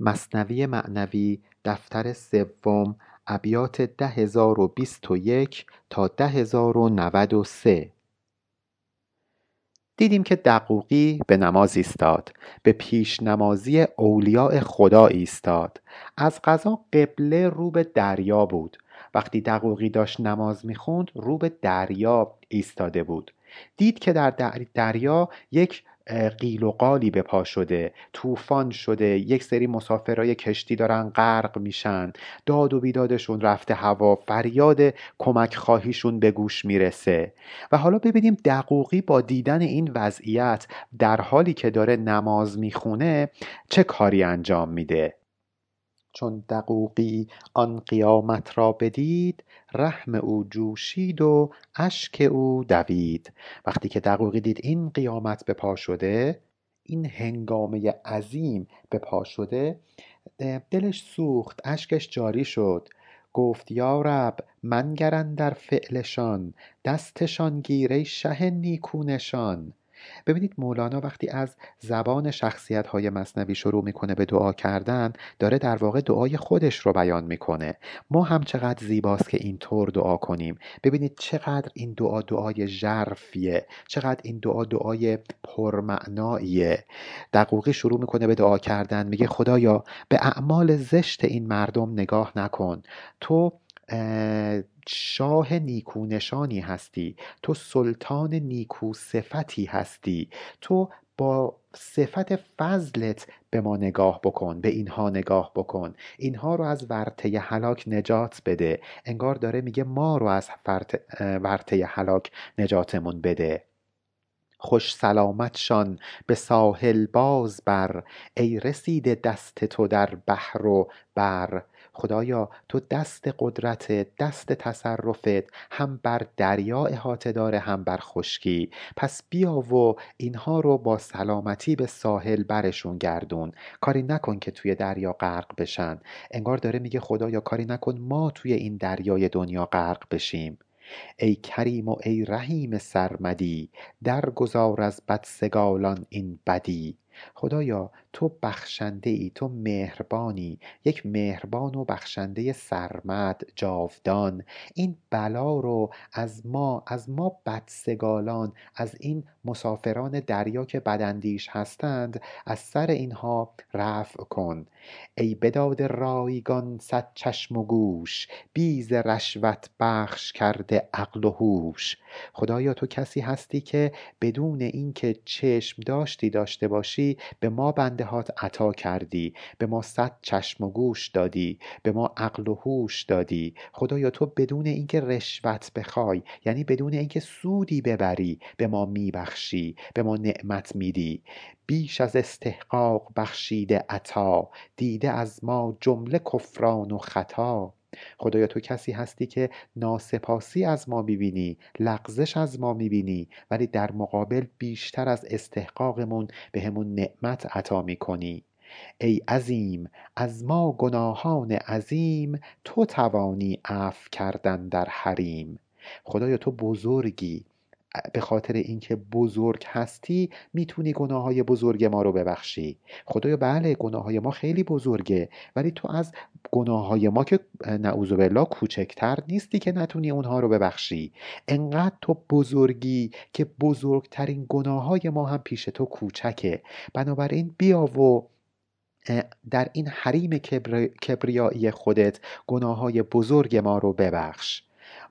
مثنوی معنوی دفتر سوم ابیات ده هزار و بیست و یک تا ده هزار و نود و سه. دیدیم که دقوقی به نماز ایستاد به پیش نمازی اولیاء خدا ایستاد. از قضا قبله رو به دریا بود. وقتی دقوقی داشت نماز می‌خوند رو به دریا ایستاده بود. دید که در دریا یک قیل و قالی به پا شده طوفان شده یک سری مسافرای کشتی دارن غرق میشن. داد و بیدادشون رفته هوا فریاد کمک خواهیشون به گوش می‌رسه. و حالا ببینیم دقوقی با دیدن این وضعیت در حالی که داره نماز می‌خونه چه کاری انجام میده. چون دقوقی آن قیامت را بدید رحم او جوشید و اشک او دوید. وقتی که دقوقی دید این قیامت به پا شده این هنگامه عظیم به پا شده دلش سوخت اشکش جاری شد. گفت یا رب منگر در فعلشان دستشان گیر شه نیکونشان. ببینید مولانا وقتی از زبان شخصیت های مصنوی شروع می‌کنه به دعا کردن داره در واقع دعای خودش رو بیان می‌کنه. ما هم چقدر زیباست که اینطور دعا کنیم. ببینید چقدر این دعا دعای ژرفیه. چقدر این دعا دعای پرمعناییه. دقوقی شروع می‌کنه به دعا کردن میگه خدایا به اعمال زشت این مردم نگاه نکن. تو شاه نیکونشانی هستی. تو سلطان نیکو صفتی هستی. تو با صفت فضلت به ما نگاه بکن به اینها نگاه بکن. اینها رو از ورطه هلاک نجات بده. انگار داره میگه ما رو از ورطه هلاک نجاتمون بده. خوش سلامتشان به ساحل باز بر. ای رسیده دست تو در بحر و بر. خدایا تو دست قدرت دست تصرفت هم بر دریا احاطه داره هم بر خشکی. پس بیا و اینها رو با سلامتی به ساحل برشون گردون. کاری نکن که توی دریا غرق بشن. انگار داره میگه خدایا کاری نکن ما توی این دریای دنیا غرق بشیم. ای کریم و ای رحیم سرمدی درگذار از بدسگالان این بدی. خدایا تو بخشنده ای تو مهربانی یک مهربان و بخشنده سرمد جاودان. این بلا رو از ما از ما بدسگالان از این مسافران دریا که بداندیش هستند از سر اینها رفع کن. ای بداد رایگان صد چشم و گوش بی ز رشوت بخش کرده عقل و هوش. خدایا تو کسی هستی که بدون اینکه چشم داشتی داشته باشی به ما بنده هات عطا کردی به ما صد چشم و گوش دادی به ما عقل و هوش دادی. خدایا تو بدون اینکه رشوت بخوای یعنی بدون اینکه سودی ببری به ما میبخشی به ما نعمت میدی. بیش از استحقاق بخشیده عطا دیده از ما جمله کفران و خطا. خدایا تو کسی هستی که ناسپاسی از ما می‌بینی لغزش از ما می‌بینی ولی در مقابل بیشتر از استحقاقمون به همون نعمت عطا می‌کنی. ای عظیم از ما گناهان عظیم تو توانی عفو کردن در حریم. خدایا تو بزرگی. به خاطر اینکه بزرگ هستی می‌تونی گناه های بزرگ ما رو ببخشی. خدایا بله گناه های ما خیلی بزرگه ولی تو از گناه های ما که نعوذ بالله کوچکتر نیستی که نتونی اونها رو ببخشی. انقدر تو بزرگی که بزرگترین گناه های ما هم پیش تو کوچکه. بنابراین بیا و در این حریم کبریایی خودت گناه های بزرگ ما رو ببخش.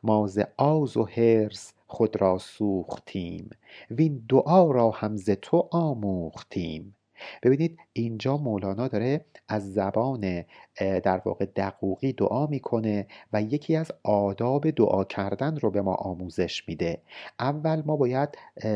ما آز و هرس خود را سوختیم. وین دعا را هم ز تو آموختیم. ببینید اینجا مولانا داره از زبان در واقع دقوقی دعا می‌کنه و یکی از آداب دعا کردن رو به ما آموزش میده. اول ما باید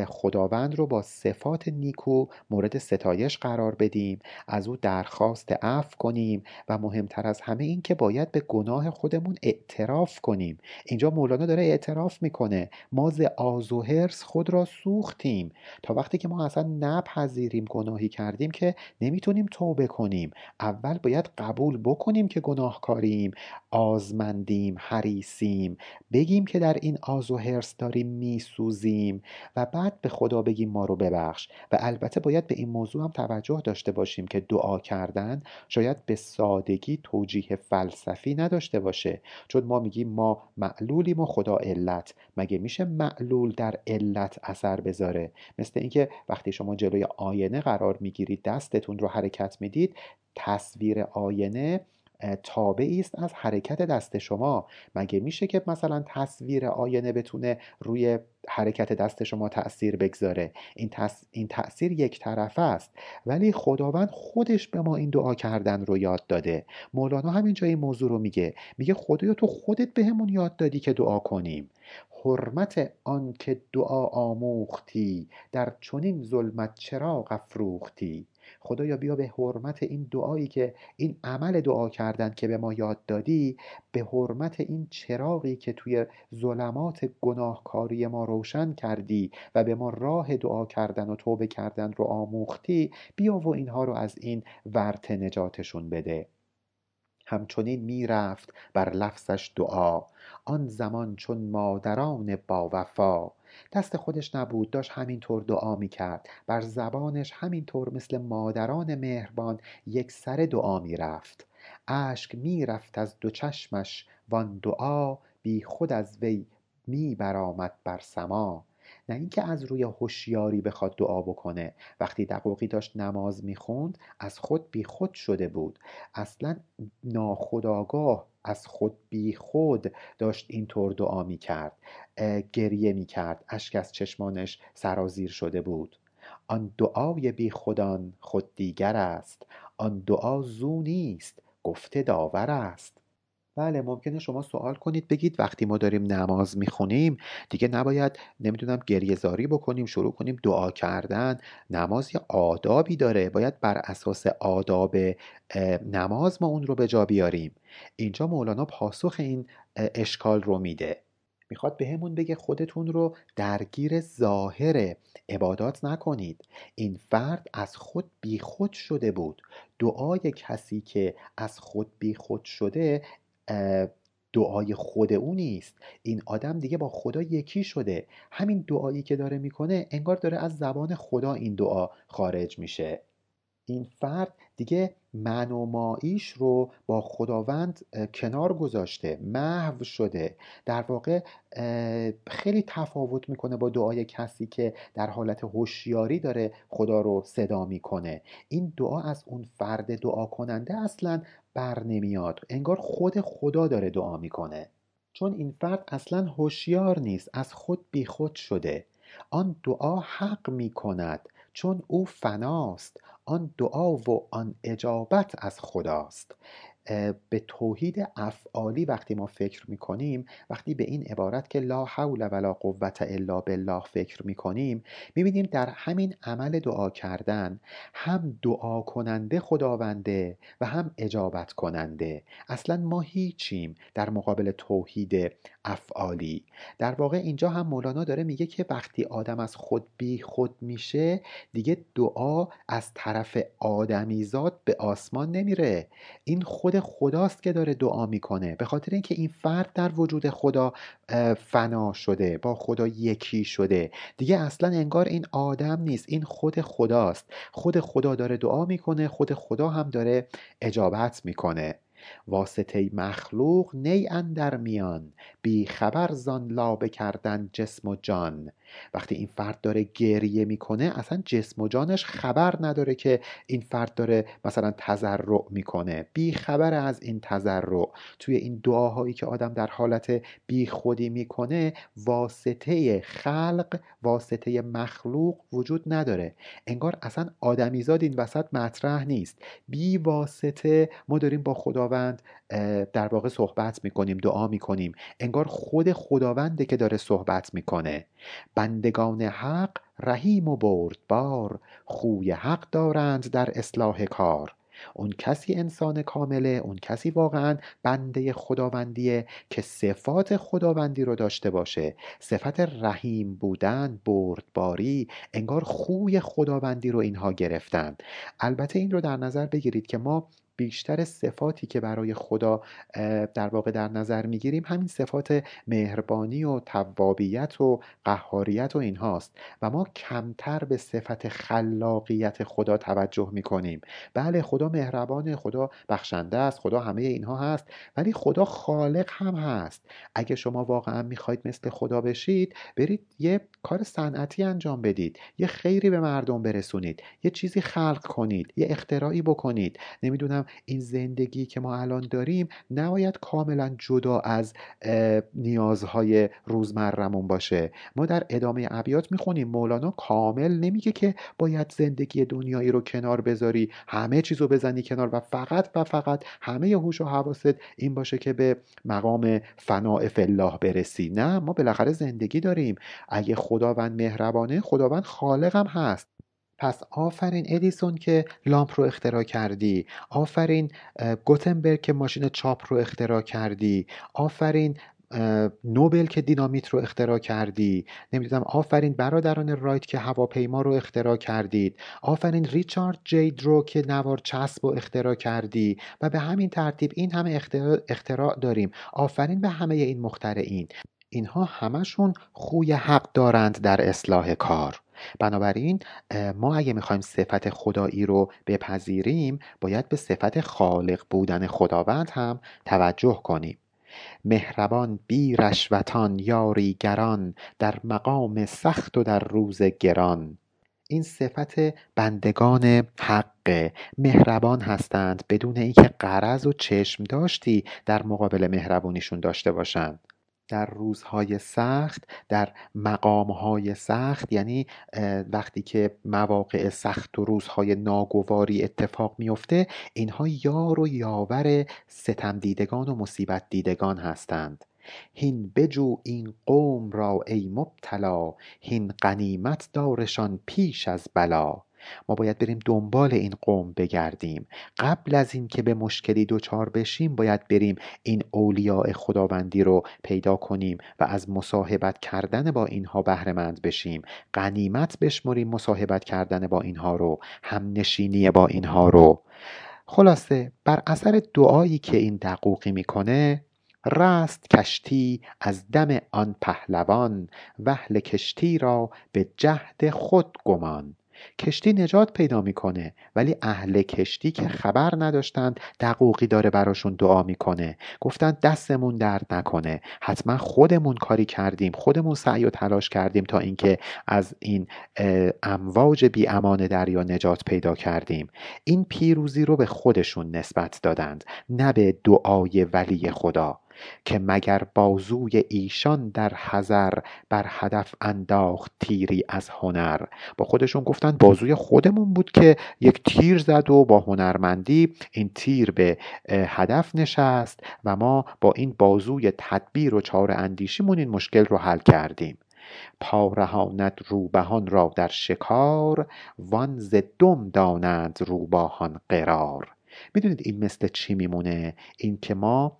خداوند رو با صفات نیکو مورد ستایش قرار بدیم از او درخواست عفو کنیم و مهمتر از همه این که باید به گناه خودمون اعتراف کنیم. اینجا مولانا داره اعتراف می‌کنه. ما ز آز و خود را سوختیم. تا وقتی که ما اصلا نپذیریم گناهی کرد کردیم که نمی‌تونیم توبه کنیم. اول باید قبول بکنیم که گناهکاریم آزمندیم حریسیم بگیم که در این آز و حرس داریم میسوزیم و بعد به خدا بگیم ما رو ببخش. و البته باید به این موضوع هم توجه داشته باشیم که دعا کردن شاید به سادگی توجیه فلسفی نداشته باشه. چون ما میگیم ما معلولیم و خدا علت. مگه میشه معلول در علت اثر بذاره؟ مثل اینکه وقتی شما جلوی آینه قرار می‌گیرید دستتون رو حرکت می‌دید تصویر آینه تابعی است از حرکت دست شما. مگه میشه که مثلا تصویر آینه بتونه روی حرکت دست شما تأثیر بگذاره؟ این, این تأثیر یک طرفه است. ولی خداوند خودش به ما این دعا کردن رو یاد داده. مولانا همینجا این موضوع رو میگه. میگه خدایا تو خودت بهمون یاد دادی که دعا کنیم. حرمت آن که دعا آموختی در چنین ظلمت چراغ افروختی. خدایا بیا به حرمت این دعایی که این عمل دعا کردن که به ما یاد دادی به حرمت این چراغی که توی ظلمات گناهکاری ما روشن کردی و به ما راه دعا کردن و توبه کردن رو آموختی بیا و اینها رو از این ورت نجاتشون بده. همچنین می‌رفت بر لفظش دعا. آن زمان چون مادران با وفا دست خودش نبود داشت همینطور دعا می‌کرد. بر زبانش همینطور مثل مادران مهربان یک سر دعا می‌رفت. اشک می‌رفت از دو چشمش وان دعا بی خود از وی می برآمد بر سما. نه اینکه از روی هوشیاری بخواد دعا بکنه. وقتی دقوقی داشت نماز می‌خوند از خود بی خود شده بود. اصلا ناخداگاه از خود بی خود داشت اینطور دعا می‌کرد. گریه می‌کرد. اشک از چشمانش سرازیر شده بود. آن دعای بی خودان خود دیگر است. آن دعا زو نیست گفته داور است. بله ممکنه شما سوال کنید بگید وقتی ما داریم نماز می‌خونیم دیگه نباید نمی‌دونم گریه زاری بکنیم شروع کنیم دعا کردن. نماز یه آدابی داره. باید بر اساس آداب نماز ما اون رو به جا بیاریم. اینجا مولانا پاسخ این اشکال رو میده. می‌خواد به همون بگه خودتون رو درگیر ظاهر عبادات نکنید. این فرد از خود بیخود شده بود. دعای کسی که از خود بیخود شده دعای خود او نیست. این آدم دیگه با خدا یکی شده. همین دعایی که داره می‌کنه انگار داره از زبان خدا این دعا خارج میشه. این فرد دیگه من و ماییش رو با خداوند کنار گذاشته محو شده. در واقع خیلی تفاوت می‌کنه با دعای کسی که در حالت هوشیاری داره خدا رو صدا می‌کنه. این دعا از اون فرد دعا کننده اصلا بر نمیاد. انگار خود خدا داره دعا می‌کنه. چون این فرد اصلا هوشیار نیست از خود بیخود شده. آن دعا حق می کند چون او فناست آن دعا و آن اجابت از خداست. به توحید افعالی وقتی ما فکر می‌کنیم وقتی به این عبارت که لا حول ولا قوت الا بالله فکر می‌کنیم می‌بینیم در همین عمل دعا کردن هم دعا کننده خداونده و هم اجابت کننده. اصلا ما هیچیم در مقابل توحید افعالی. در واقع اینجا هم مولانا داره میگه که وقتی آدم از خود بی خود میشه دیگه دعا از طرف آدمیزاد به آسمان نمیره. این خود خداست که داره دعا می‌کنه. به خاطر اینکه این فرد در وجود خدا فنا شده با خدا یکی شده. دیگه اصلا انگار این آدم نیست این خود خداست. خود خدا داره دعا می‌کنه خود خدا هم داره اجابت می‌کنه. واسطه مخلوق نی اندر میان بی خبر زان لابه کردن جسم و جان. وقتی این فرد داره گریه می‌کنه اصلا جسم و جانش خبر نداره که این فرد داره مثلا تذرع می‌کنه. بی خبر از این تذرع توی این دعاهایی که آدم در حالت بی خودی می‌کنه واسطه خلق واسطه مخلوق وجود نداره. انگار اصلا آدمیزاد این وسط مطرح نیست. بی واسطه ما داریم با خداوند در واقع صحبت می‌کنیم دعا می‌کنیم. انگار خود خداونده که داره صحبت می‌کنه. بندگان حق رحیم و بردبار خوی حق دارند در اصلاح کار. اون کسی انسان کامله اون کسی واقعا بنده خداوندیه که صفات خداوندی رو داشته باشه. صفت رحیم بودن بردباری انگار خوی خداوندی رو اینها گرفتن. البته این رو در نظر بگیرید که ما بیشتر صفاتی که برای خدا در واقع در نظر می‌گیریم همین صفات مهربانی و توابیت و قهاریت و اینهاست. و ما کمتر به صفت خلاقیت خدا توجه می‌کنیم. بله خدا مهربانه خدا بخشنده است خدا همه اینها هست ولی خدا خالق هم هست. اگه شما واقعا می‌خواید مثل خدا بشید برید یه کار صنعتی انجام بدید. یه خیری به مردم برسونید. یه چیزی خلق کنید. یه اختراعی بکنید. نمی‌دونم این زندگی که ما الان داریم نباید کاملا جدا از نیازهای روزمرمون باشه. ما در ادامه ابیات می‌خونیم. مولانا کامل نمیگه که باید زندگی دنیایی رو کنار بذاری همه چیز رو بزنی کنار و فقط و فقط همه هوش و حواست این باشه که به مقام فناع الله برسی. نه ما بالاخره زندگی داریم. اگه خداوند مهربانه خداوند خالقم هست. پس آفرین ادیسون که لامپ رو اختراع کردی. آفرین گوتنبرگ که ماشین چاپ رو اختراع کردی. آفرین نوبل که دینامیت رو اختراع کردی. نمی‌دونم آفرین برادران رایت که هواپیما رو اختراع کردید. آفرین ریچارد جیدرو که نوار چسب رو اختراع کردی. و به همین ترتیب این همه اختراع, اختراع داریم. آفرین به همه این مخترعین. اینها همشون خوی حق دارند در اصلاح کار. بنابراین ما اگه می‌خوایم صفت خدایی رو بپذیریم باید به صفت خالق بودن خداوند هم توجه کنیم. مهربان بی رشوتان یاریگران در مقام سخت و در روز گران. این صفت بندگان حق مهربان هستند بدون اینکه قرض و چشم داشتی در مقابل مهربونیشون داشته باشند. در روزهای سخت در مقامهای سخت یعنی وقتی که مواقع سخت و روزهای ناگواری اتفاق میفته اینها یار و یاور ستم دیدگان و مصیبت دیدگان هستند. هین بجو این قوم را ای مبتلا هین غنیمت دارشان پیش از بلا. ما باید بریم دنبال این قوم بگردیم. قبل از اینکه به مشکلی دچار بشیم باید بریم این اولیاء خداوندی رو پیدا کنیم و از مصاحبت کردن با اینها بهرهمند بشیم. غنیمت بشمریم مصاحبت کردن با اینها رو هم نشینی با اینها رو. خلاصه بر اثر دعایی که این دقوقی می‌کنه رست کشتی از دم آن پهلوان وهل کشتی را به جهد خود گمان. کشتی نجات پیدا می‌کنه ولی اهل کشتی که خبر نداشتند دقوقی داره براشون دعا می‌کنه. گفتن دستمون درد نکنه. حتما خودمون کاری کردیم خودمون سعی و تلاش کردیم تا اینکه از این امواج بی امان دریا نجات پیدا کردیم. این پیروزی رو به خودشون نسبت دادند نه به دعای ولی خدا. که مگر بازوی ایشان در حذر بر هدف انداخت تیری از هنر. با خودشون گفتن بازوی خودمون بود که یک تیر زد و با هنرمندی این تیر به هدف نشست و ما با این بازوی تدبیر و چار اندیشیمون این مشکل رو حل کردیم. پارهاند روبهان را در شکار وان ز دم دانند روباهان قرار. می‌دونید این مثل چی میمونه؟ این که ما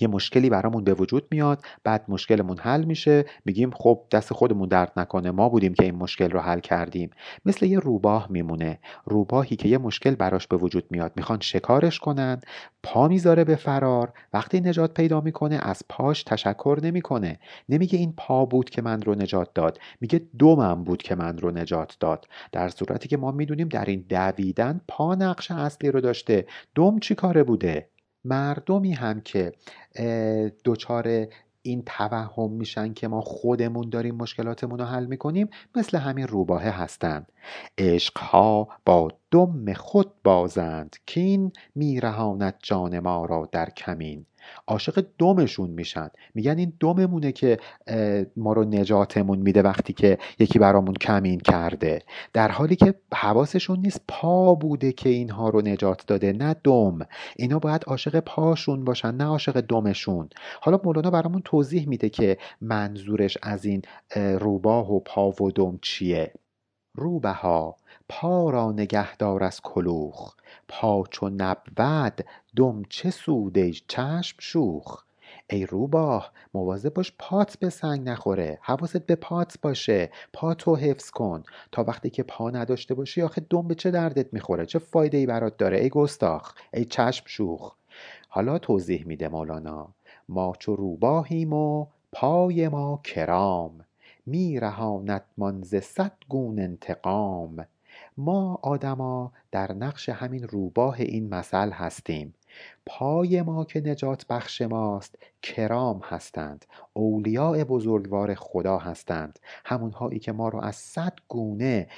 یه مشکلی برامون به وجود میاد بعد مشکلمون حل میشه میگیم خب دست خودمون درد نکنه ما بودیم که این مشکل رو حل کردیم. مثل یه روباه میمونه. روباهی که یه مشکل براش به وجود میاد می‌خوان شکارش کنن پا می‌ذاره به فرار وقتی نجات پیدا می‌کنه از پاش تشکر نمی‌کنه. نمیگه این پا بود که من رو نجات داد میگه دومم بود که من رو نجات داد. در صورتی که ما می‌دونیم در این دویدن پا نقش اصلی رو داشته. دوم چی کاره بوده؟ مردمی هم که دچار این توهم میشن که ما خودمون داریم مشکلاتمون رو حل می‌کنیم مثل همین روباهه هستند عشقها با دم خود بازند کین میرهاند جان ما را در کمین. عاشق دمشون میشن. میگن این دممونه که ما رو نجاتمون میده وقتی که یکی برامون کمین کرده. در حالی که حواسشون نیست پا بوده که اینها رو نجات داده. نه دم. اینا باید عاشق پاشون باشن نه عاشق دمشون. حالا مولانا برامون توضیح میده که منظورش از این روباه و پا و دم چیه. روبه ها پا را نگهدار از کلوخ پا چو نبود دم چه سود ای چشم شوخ. ای روباه مواظب باش پات به سنگ نخوره حواست به پات باشه پاتو حفظ کن. تا وقتی که پا نداشته باشی آخه دم به چه دردت می‌خوره؟ چه فایده ای برات داره؟ ای گستاخ ای چشم شوخ. حالا توضیح میده مولانا. ما چو روباهیم و پای ما کرام می رهاندمان ز صد گونه انتقام. ما آدما در نقش همین روباه این مثل هستیم. پای ما که نجات بخش ماست کرام هستند. اولیاء بزرگوار خدا هستند. همونهایی که ما رو از صد گونه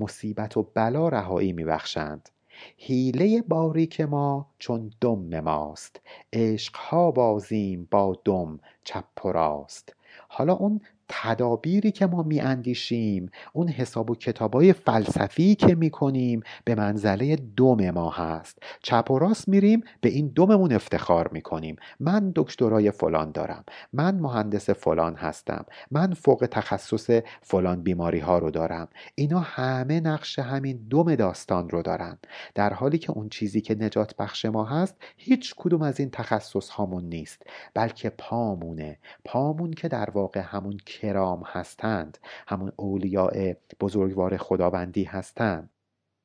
مصیبت و بلا رهایی میبخشند. حیله باریک ما چون دم ماست. عشقها بازیم با دم چپ و راست. حالا اون تدابیری که ما میاندیشیم اون حساب و کتابای فلسفی که می‌کنیم به منزله دم ما هست. چپ و راست میریم به این دممون افتخار می‌کنیم. من دکترای فلان دارم. من مهندس فلان هستم. من فوق تخصص فلان بیماری ها رو دارم. اینا همه نقش همین دم داستان رو دارن. در حالی که اون چیزی که نجات بخش ما هست هیچ کدوم از این تخصص هامون نیست. بلکه پامونه. پامون که در واقع همون کرام هستند. همون اولیاء بزرگوار خداوندی هستند.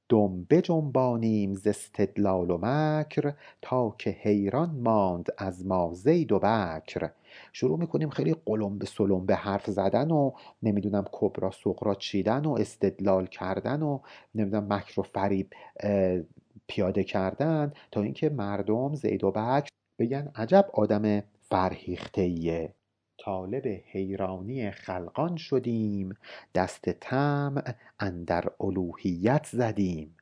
دم بجنبانیم ز استدلال و مکر تا که حیران ماند از ما زید و بکر. شروع می‌کنیم خیلی قلم به سلم به حرف زدن و نمی‌دونم کبرا سقرا چیدن و استدلال کردن و نمی‌دونم مکر و فریب پیاده کردن تا اینکه مردم زید و بکر بگن عجب آدم فرهیخته ایه طالب حیرانی خلقان شدیم دست طمع اندر الوهیت زدیم.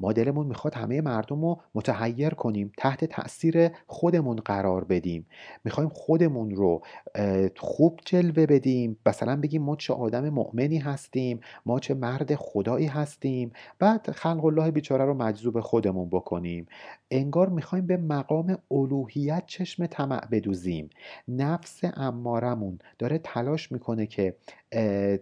ما دلمون می‌خواد همه مردم رو متحیر کنیم تحت تاثیر خودمون قرار بدیم. می‌خوایم خودمون رو خوب جلوه بدیم. مثلا بگیم ما چه آدم مؤمنی هستیم ما چه مرد خدایی هستیم. بعد خلق الله بیچاره رو مجذوب خودمون بکنیم. انگار می‌خوایم به مقام الوهیت چشم طمع بدوزیم. نفس امارمون داره تلاش می‌کنه که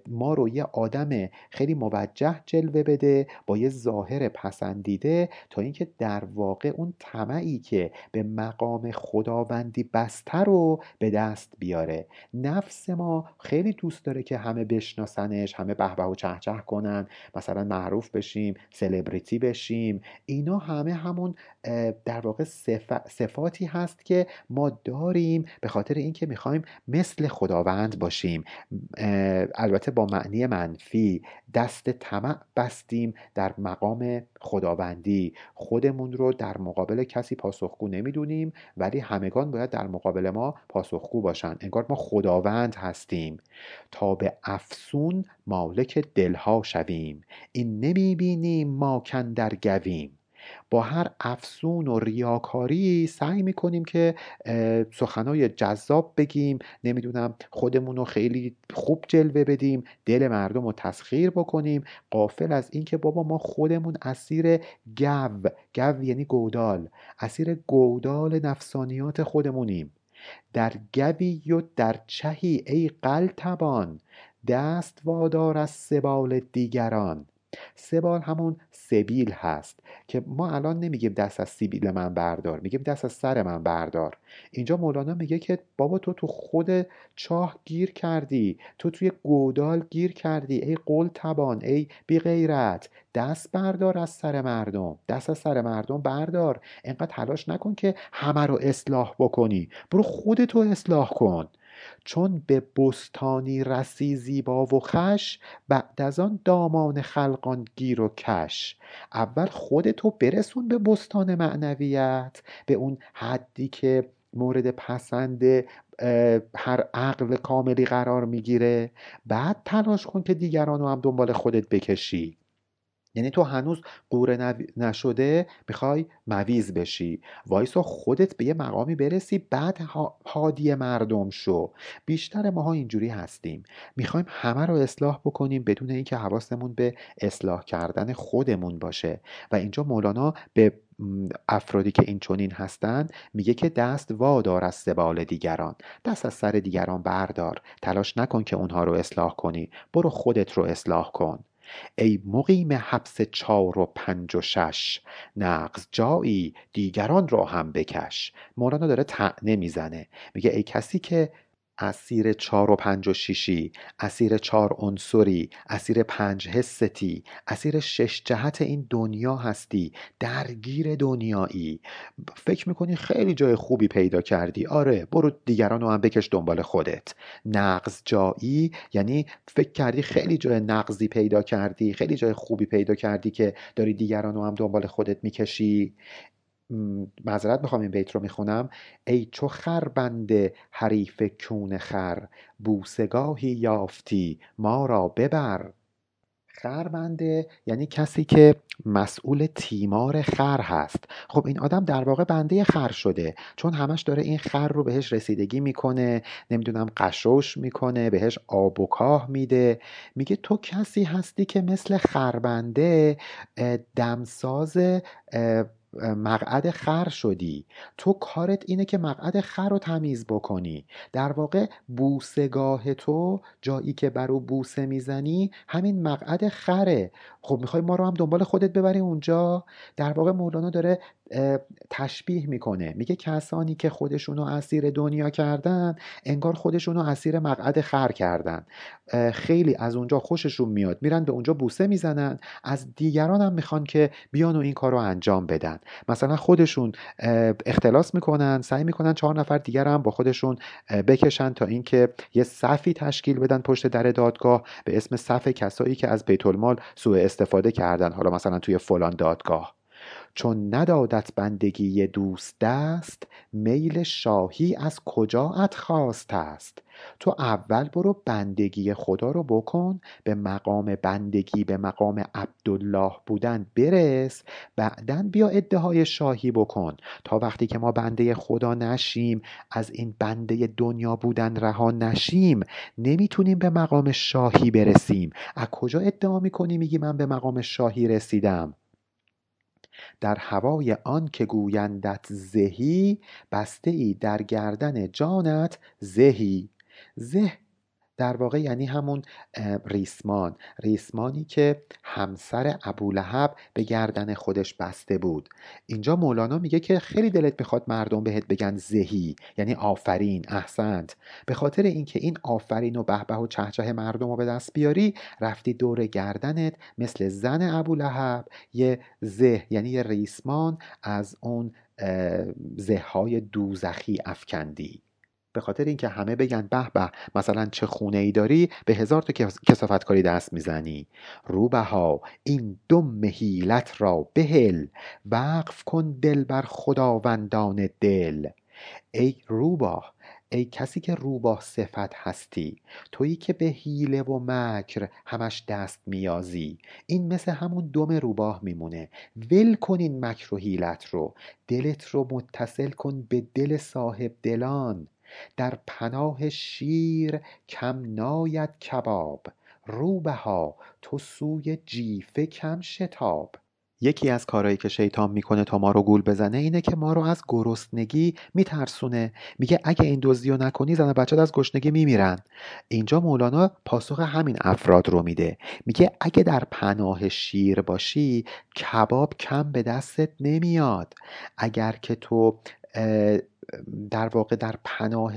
ما رو یه آدم خیلی موجه جلوه بده با یه ظاهر پسندیده تا اینکه در واقع اون طمعی که به مقام خداوندی بسته رو به دست بیاره. نفس ما خیلی دوست داره که همه بشناسنش همه به و چهچه کنن مثلا معروف بشیم سلبریتی بشیم. اینا همه همون در واقع صفاتی هست که ما داریم به خاطر اینکه می‌خوایم مثل خداوند باشیم. البته با معنی منفی دست طمع بستیم در مقام خداوندی. خودمون رو در مقابل کسی پاسخگو نمی‌دونیم ولی همگان باید در مقابل ما پاسخگو باشن. انگار ما خداوند هستیم. تا به افسون مالک دلها شویم. این نمی‌بینیم ما کندر گویم با هر افسون و ریاکاری سعی می‌کنیم که سخنای جذاب بگیم. نمی‌دونم خودمون رو خیلی خوب جلوه بدیم دل مردم رو تسخیر بکنیم. قافل از اینکه بابا ما خودمون اسیر گو گو یعنی گودال. اسیر گودال نفسانیات خودمونیم. در گوی و در چهی ای قلتبان دست وادار از سبال دیگران. سبال همون سبیل هست که ما الان نمیگیم دست از سیبیل من بردار میگیم دست از سر من بردار. اینجا مولانا میگه که بابا تو تو خود چاه گیر کردی تو توی گودال گیر کردی ای قول تبان ای بی غیرت دست بردار از سر مردم دست از سر مردم بردار. انقدر تلاش نکن که همه رو اصلاح بکنی. برو خودتو اصلاح کن. چون به بستانی رسی زیبا و خش بعد از آن دامان خلقان گیر و کش. اول خودتو برسون به بستان معنویت به اون حدی که مورد پسند هر عقل کاملی قرار می‌گیره. بعد تلاش کن که دیگران رو هم دنبال خودت بکشی. یعنی تو هنوز قوره نشده می‌خوای مویز بشی. وایسا خودت به یه مقامی برسی بعد هادی مردم شو. بیشتر ماها اینجوری هستیم. می‌خوایم همه رو اصلاح بکنیم بدون اینکه حواسمون به اصلاح کردن خودمون باشه. و اینجا مولانا به افرادی که این چونین هستند میگه که دست وادار از سبال دیگران. دست از سر دیگران بردار. تلاش نکن که اونها رو اصلاح کنی. برو خودت رو اصلاح کن. ای مقیم حبس چار و پنج و شش نغز جایی دیگران را هم بکش. مولانا داره طعنه می‌زنه. میگه ای کسی که اسیر چار و پنج و شیشی اسیر چار عنصری اسیر پنج حستی اسیر شش جهت این دنیا هستی درگیر دنیایی. فکر می‌کنی خیلی جای خوبی پیدا کردی. آره برو دیگران رو هم بکش دنبال خودت. نقض جایی یعنی فکر کردی خیلی جای نقضی پیدا کردی خیلی جای خوبی پیدا کردی که داری دیگران رو هم دنبال خودت می‌کشی. معذرت می‌خوام این بیت رو می‌خونم. ای چو خربند حریف کون خر بوسگاهی یافتی ما را ببر. خربنده یعنی کسی که مسئول تیمار خر هست. خب این آدم در واقع بنده خر شده چون همش داره این خر رو بهش رسیدگی می‌کنه نمی‌دونم قشوش می‌کنه بهش آب و کاه میده. میگه تو کسی هستی که مثل خربنده دمساز مقعد خر شدی. تو کارت اینه که مقعد خر رو تمیز بکنی. در واقع بوسگاه تو جایی که برو بوسه می‌زنی همین مقعد خره. خب می‌خوای ما رو هم دنبال خودت ببری اونجا. در واقع مولانا داره تشبیه می‌کنه. میگه کسانی که خودشونو اسیر دنیا کردن انگار خودشونو اسیر مقعد خر کردن. خیلی از اونجا خوششون میاد. میرن به اونجا بوسه می‌زنن. از دیگران هم می‌خوان که بیان و این کار رو انجام بدن. مثلا خودشون اختلاس می‌کنن سعی می‌کنن چهار نفر دیگر هم با خودشون بکشن تا اینکه یه صفی تشکیل بدن پشت در دادگاه به اسم صف کسایی که از بیت المال سوء استفاده کردن. حالا مثلا توی فلان دادگاه. چون ندادت بندگی دوست دست میل شاهی از کجاات خواست است؟ تو اول برو بندگی خدا رو بکن به مقام بندگی به مقام عبدالله بودن برس. بعدا بیا ادعای شاهی بکن. تا وقتی که ما بنده خدا نشیم از این بنده دنیا بودن رها نشیم نمی‌تونیم به مقام شاهی برسیم. از کجا ادعا می‌کنی میگی من به مقام شاهی رسیدم؟ در هوای آن که گویندت زهی بسته ای در گردن جانت زهی. زه در واقع یعنی همون ریسمان. ریسمانی که همسر ابولهب به گردن خودش بسته بود. اینجا مولانا میگه که خیلی دلت می‌خواد مردم بهت بگن زهی یعنی آفرین احسنت. به خاطر اینکه این آفرین و بهبه و چهچه مردم رو به دست بیاری رفتی دور گردنت مثل زن ابولهب یه زه یعنی یه ریسمان از اون زه های دوزخی افکندی. به خاطر اینکه همه بگن به به مثلا چه خونه ای داری به هزار تا کسافت کاری دست می‌زنی. روبه ها این دم حیلت را بهل وقف کن دل بر خداوندان دل. ای روباه ای کسی که روباه صفت هستی تویی که به حیله و مکر همش دست میازی این مثل همون دم روباه میمونه. ول کن این مکر و حیلت رو. دلت رو متصل کن به دل صاحب دلان. در پناه شیر کم ناید کباب روبها تو سوی جیفه کم شتاب. یکی از کارهایی که شیطان می‌کنه تا ما رو گول بزنه اینه که ما رو از گرسنگی میترسونه. میگه اگه این دزدی رو نکنی زن بچه از گشنگی میمیرن. اینجا مولانا پاسخ همین افراد رو میده. میگه اگه در پناه شیر باشی کباب کم به دستت نمیاد. اگر که تو در واقع در پناه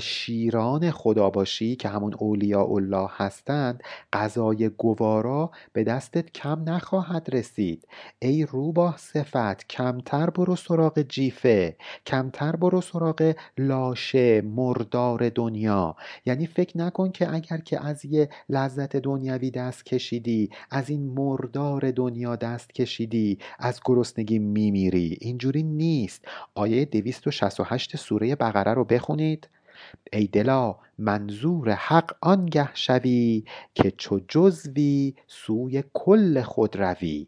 شیران خدا باشی که همون اولیاء الله هستند غذای گوارا به دستت کم نخواهد رسید. ای روباه صفت کمتر برو سراغ جیفه کمتر برو سراغ لاشه مردار دنیا. یعنی فکر نکن که اگر که از یه لذت دنیوی دست کشیدی از این مردار دنیا دست کشیدی از گرسنگی میمیری. اینجوری نیست. آیه 268 سوره بقره رو بخونید. ای دلا منظور حق آنگه شوی که چو جزوی سوی کل خود روی.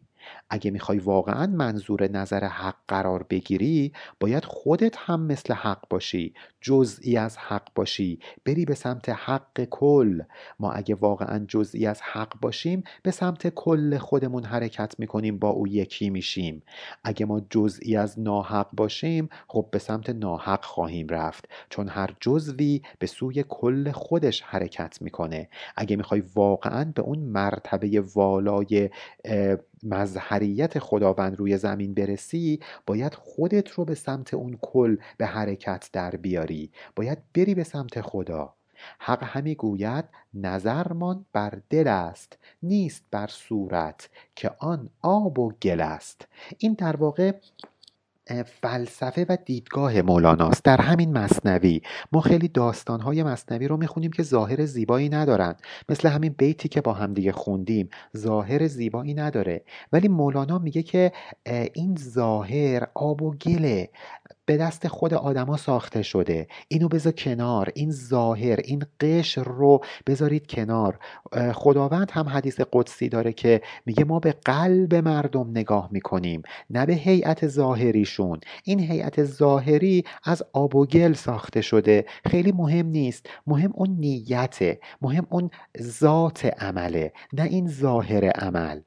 اگه می‌خوای واقعا منظور نظر حق قرار بگیری باید خودت هم مثل حق باشی جزئی از حق باشی بری به سمت حق کل. ما اگه واقعا جزئی از حق باشیم به سمت کل خودمون حرکت می‌کنیم با او یکی میشیم. اگه ما جزئی از ناحق باشیم خب به سمت ناحق خواهیم رفت. چون هر جزوی به سوی کل خودش حرکت می‌کنه. اگه می‌خوای واقعا به اون مرتبه والای مظهریت خداوند روی زمین برسی باید خودت رو به سمت اون کل به حرکت در بیاری. باید بری به سمت خدا. حق همی گوید نظرمان بر دل است نیست بر صورت که آن آب و گل است. این در واقع فلسفه و دیدگاه مولاناست. در همین مصنوی ما خیلی داستانهای مصنوی رو می‌خونیم که ظاهر زیبایی ندارن. مثل همین بیتی که با همدیگه خوندیم ظاهر زیبایی نداره. ولی مولانا میگه که این ظاهر آب و گله. به دست خود آدما ساخته شده. اینو بذار کنار این ظاهر این قشر رو بذارید کنار. خداوند هم حدیث قدسی داره که میگه ما به قلب مردم نگاه می‌کنیم نه به هیئت ظاهریشون. این هیئت ظاهری از آب و گل ساخته شده. خیلی مهم نیست. مهم اون نیته. مهم اون ذات عمله نه این ظاهر عمل.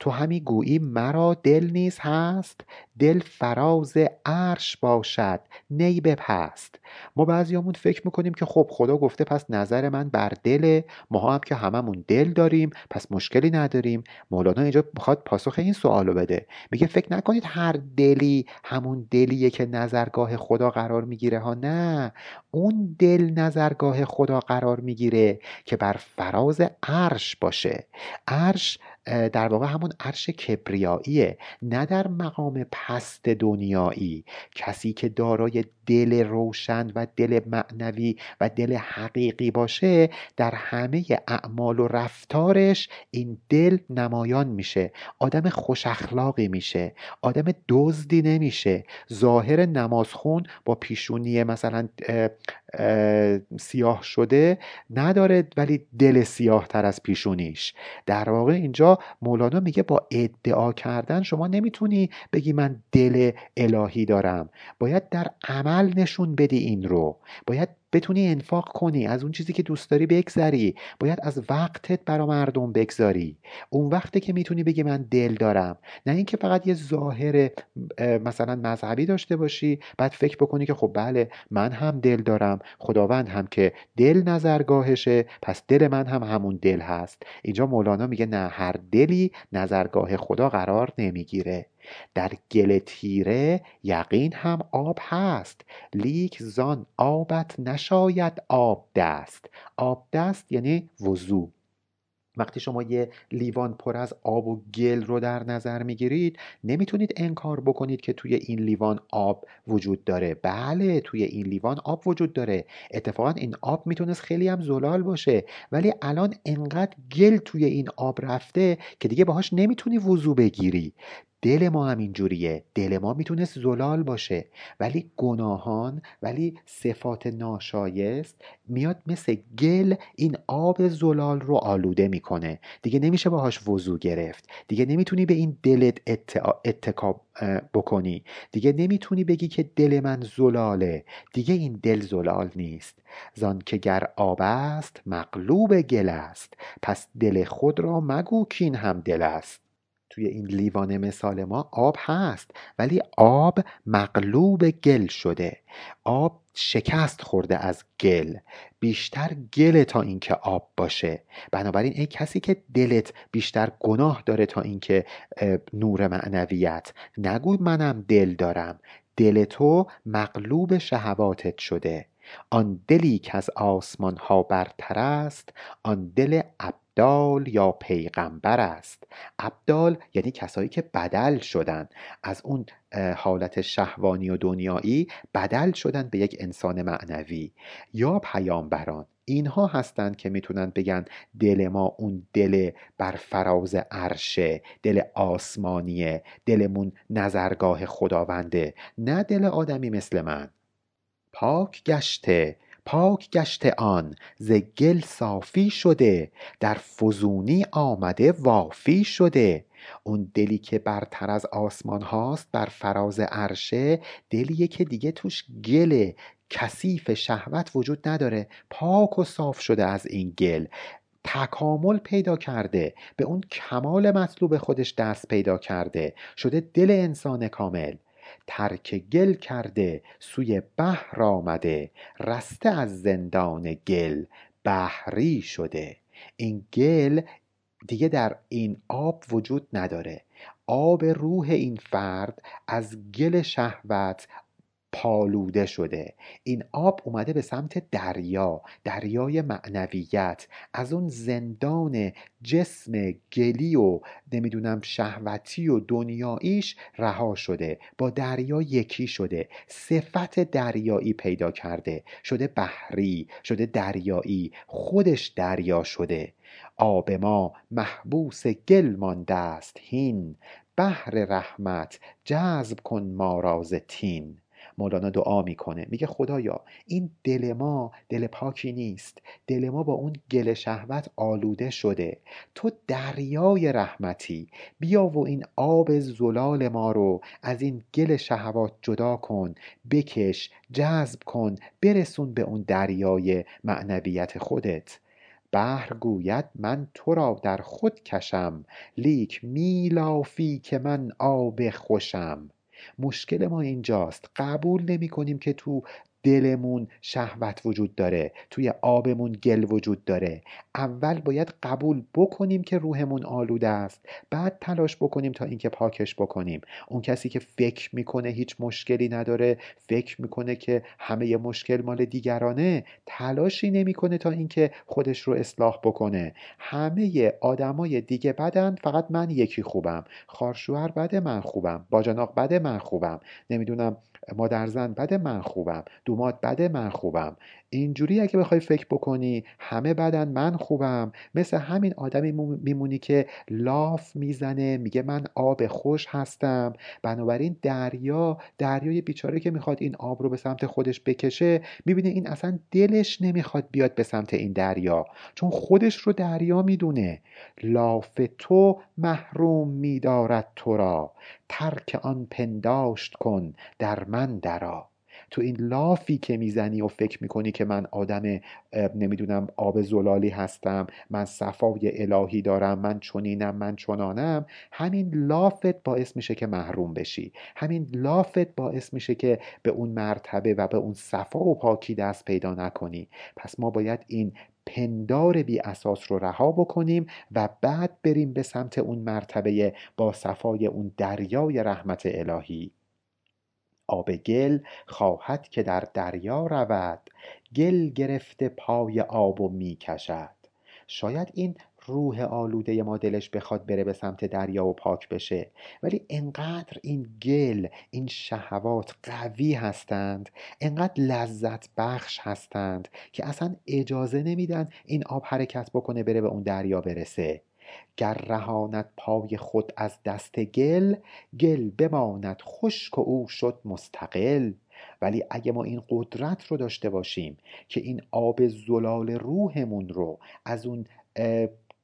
تو همی گویی مرا دل نیز هست؟ دل فراز عرش باشد نی بپست ما بعضیامون فکر می‌کنیم که خب خدا گفته پس نظر من بر دله ما هم که هممون دل داریم پس مشکلی نداریم. مولانا اینجا می‌خواد پاسخ این سوالو بده. میگه فکر نکنید هر دلی همون دلیه که نظرگاه خدا قرار می‌گیره ها؟ نه. اون دل نظرگاه خدا قرار می‌گیره که بر فراز عرش باشه. عرش در واقع همون عرش کبریاییه. نه در مقام پست دنیایی. کسی که دارای دل روشن و دل معنوی و دل حقیقی باشه در همه اعمال و رفتارش این دل نمایان میشه آدم خوش اخلاقی میشه آدم دزدی نمیشه. ظاهر نمازخون با پیشونی مثلا سیاه شده نداره ولی دل سیاه تر از پیشونیش. در واقع اینجا مولانا میگه با ادعا کردن شما نمی‌تونی بگی من دل الهی دارم. باید در عمل نشون بدی این رو. باید بتونی انفاق کنی از اون چیزی که دوست داری بگذری. باید از وقتت برا مردم بگذاری. اون وقته که می‌تونی بگی من دل دارم. نه اینکه فقط یه ظاهر مثلا مذهبی داشته باشی بعد فکر بکنی که خب بله من هم دل دارم. خداوند هم که دل نظرگاهشه پس دل من هم همون دل هست. اینجا مولانا میگه نه هر دلی نظرگاه خدا قرار نمی‌گیره. در گل تیره یقین هم آب هست لیک زان آبت نشاید آب دست. آب دست یعنی وضوع وقتی شما یه لیوان پر از آب و گل رو در نظر می‌گیرید نمی‌تونید انکار بکنید که توی این لیوان آب وجود داره. بله توی این لیوان آب وجود داره. اتفاقا این آب می‌تونست خیلی هم زلال باشه. ولی الان انقدر گل توی این آب رفته که دیگه باهاش نمی‌تونی وضوع بگیری. دل ما هم اینجوریه. دل ما می‌تونست زلال باشه ولی گناهان ولی صفات ناشایست میاد مثل گل این آب زلال رو آلوده می‌کنه. دیگه نمیشه باهاش وضوع گرفت. دیگه نمی‌تونی به این دلت اتکاب بکنی. دیگه نمی‌تونی بگی که دل من زلاله. دیگه این دل زلال نیست. زان که گر آب است مغلوب گل است. پس دل خود را مگو کین هم دل است. توی این لیوان مثال ما آب هست ولی آب مغلوب گل شده. آب شکست خورده از گل. بیشتر گل تا اینکه آب باشه. بنابراین ای کسی که دلت بیشتر گناه داره تا اینکه نور معنویت نگو منم دل دارم. دل تو مغلوب شهواتت شده. آن دلی که از آسمان ها برتر است آن دل ابدال یا پیغمبر است. ابدال یعنی کسایی که بدل شدن. از اون حالت شهوانی و دنیایی بدل شدن به یک انسان معنوی یا پیامبران. اینها هستند که می‌تونن بگن دل ما اون دل بر فراز عرشه دل آسمانیه دلمون نظرگاه خداونده نه دل آدمی مثل من. پاک گشته. پاک گشته آن ز گل صافی شده در فزونی آمده وافی شده. اون دلی که برتر از آسمان هاست بر فراز عرشه دلیه که دیگه توش گل کثیف شهوت وجود نداره پاک و صاف شده از این گل. تکامل پیدا کرده به اون کمال مطلوب خودش دست پیدا کرده. شده دل انسان کامل. ترک گل کرده سوی بحر آمده. رسته از زندان گل بحری شده. این گل دیگه در این آب وجود نداره. آب روح این فرد از گل شهوت پالوده شده. این آب اومده به سمت دریا دریای معنویت. از اون زندان جسم گلی و نمی‌دونم شهوتی و دنیاییش رها شده. با دریا یکی شده. صفت دریایی پیدا کرده. شده بحری شده دریایی. خودش دریا شده. آب ما محبوس گل مانده است. هین بحر رحمت. جذب کن ما را ز طین مولانا دعا می‌کنه. میگه خدایا این دل ما دل پاکی نیست. دل ما با اون گل شهوت آلوده شده. تو دریای رحمتی. بیا و این آب زلال ما رو از این گل شهوات جدا کن. بکش جذب کن. برسون به اون دریای معنویت خودت. بحر گوید من تو را در خود کشم. لیک میلافی که من آب خوشم. مشکل ما اینجاست. قبول نمی کنیم که تو دلمون شهوت وجود داره توی آبمون گل وجود داره. اول باید قبول بکنیم که روحمون آلوده است بعد تلاش بکنیم تا اینکه پاکش بکنیم. اون کسی که فکر می‌کنه هیچ مشکلی نداره فکر می‌کنه که همه مشکل مال دیگرانه تلاشی نمی‌کنه تا اینکه خودش رو اصلاح بکنه. همه آدمای دیگه بدن فقط من یکی خوبم. خارشوهر بده من خوبم. باجناق بده من خوبم. نمی‌دونم مادرزن بده من خوبم دومات بده من خوبم. اینجوری اگه بخوای فکر بکنی همه بدن من خوبم مثل همین آدمی میمونی که لاف می‌زنه میگه من آب خوش هستم. بنابراین دریا دریای بیچاره که می‌خواد این آب رو به سمت خودش بکشه می‌بینه این اصلا دلش نمی‌خواد بیاد به سمت این دریا. چون خودش رو دریا می‌دونه. لاف تو محروم میدارد تو را. ترک آن پنداشت کن در من درا تو این لافی که می‌زنی و فکر می‌کنی که من آدم نمی‌دونم آب زلالی هستم من صفای الهی دارم من چنینم من چنانم همین لافت باعث میشه که محروم بشی. همین لافت باعث میشه که به اون مرتبه و به اون صفا و پاکی دست پیدا نکنی. پس ما باید این پندار بی اساس رو رها بکنیم و بعد بریم به سمت اون مرتبه با صفای اون دریای رحمت الهی. آب گل خواهد که در دریا رود. گل گرفته پای آب و می کشد. شاید این روح آلوده ما دلش بخواد بره به سمت دریا و پاک بشه ولی انقدر این گل این شهوات قوی هستند انقدر لذت بخش هستند که اصلا اجازه نمیدن این آب حرکت بکنه بره به اون دریا برسه. گر رهاند پای خود از دست گل گل بماند خشک و او شد مستقل. ولی اگه ما این قدرت رو داشته باشیم که این آب زلال روحمون رو از اون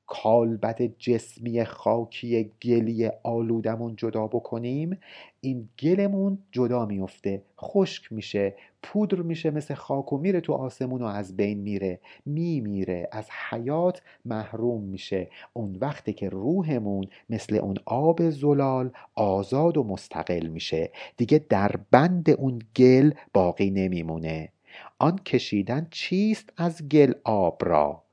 کالبد جسمی خاکی گلی آلودمون جدا بکنیم این گلمون جدا میفته خشک میشه پودر میشه مثل خاک و میره تو آسمون و از بین میره میمیره از حیات محروم میشه. اون وقتی که روحمون مثل اون آب زلال آزاد و مستقل میشه. دیگه در بند اون گل باقی نمیمونه. آن کشیدن چیست از گل آب را؟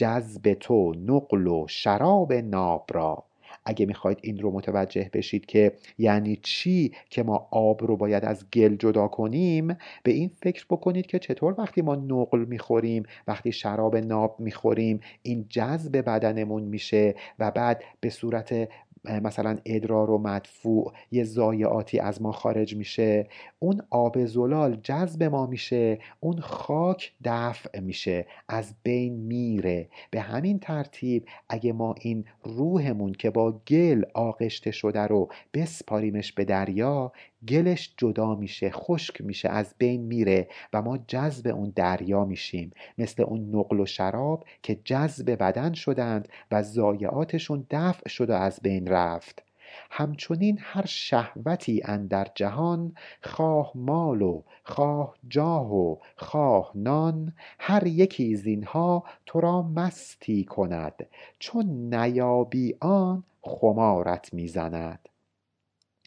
جذب تو نقل و شراب ناب را. اگه می‌خواید این رو متوجه بشید که یعنی چی که ما آب رو باید از گل جدا کنیم به این فکر بکنید که چطور وقتی ما نقل می‌خوریم وقتی شراب ناب می‌خوریم این جذب بدنمون میشه و بعد به صورت مثلا ادرار و مدفوع یه زایعاتی از ما خارج میشه. اون آب زلال جذب ما میشه. اون خاک دفع میشه. از بین میره. به همین ترتیب اگه ما این روحمون که با گل آغشته شده رو بسپاریمش به دریا گلش جدا میشه خشک میشه از بین میره و ما جذب اون دریا میشیم. مثل اون نقل و شراب که جذب بدن شدند و ضایعاتشون دفع شد و از بین رفت. همچنین هر شهوتی اندر جهان خواه مال و خواه جاه و خواه نان هر یکی زینها تو را مستی کند. چون نیابی آن خمارت می‌زند.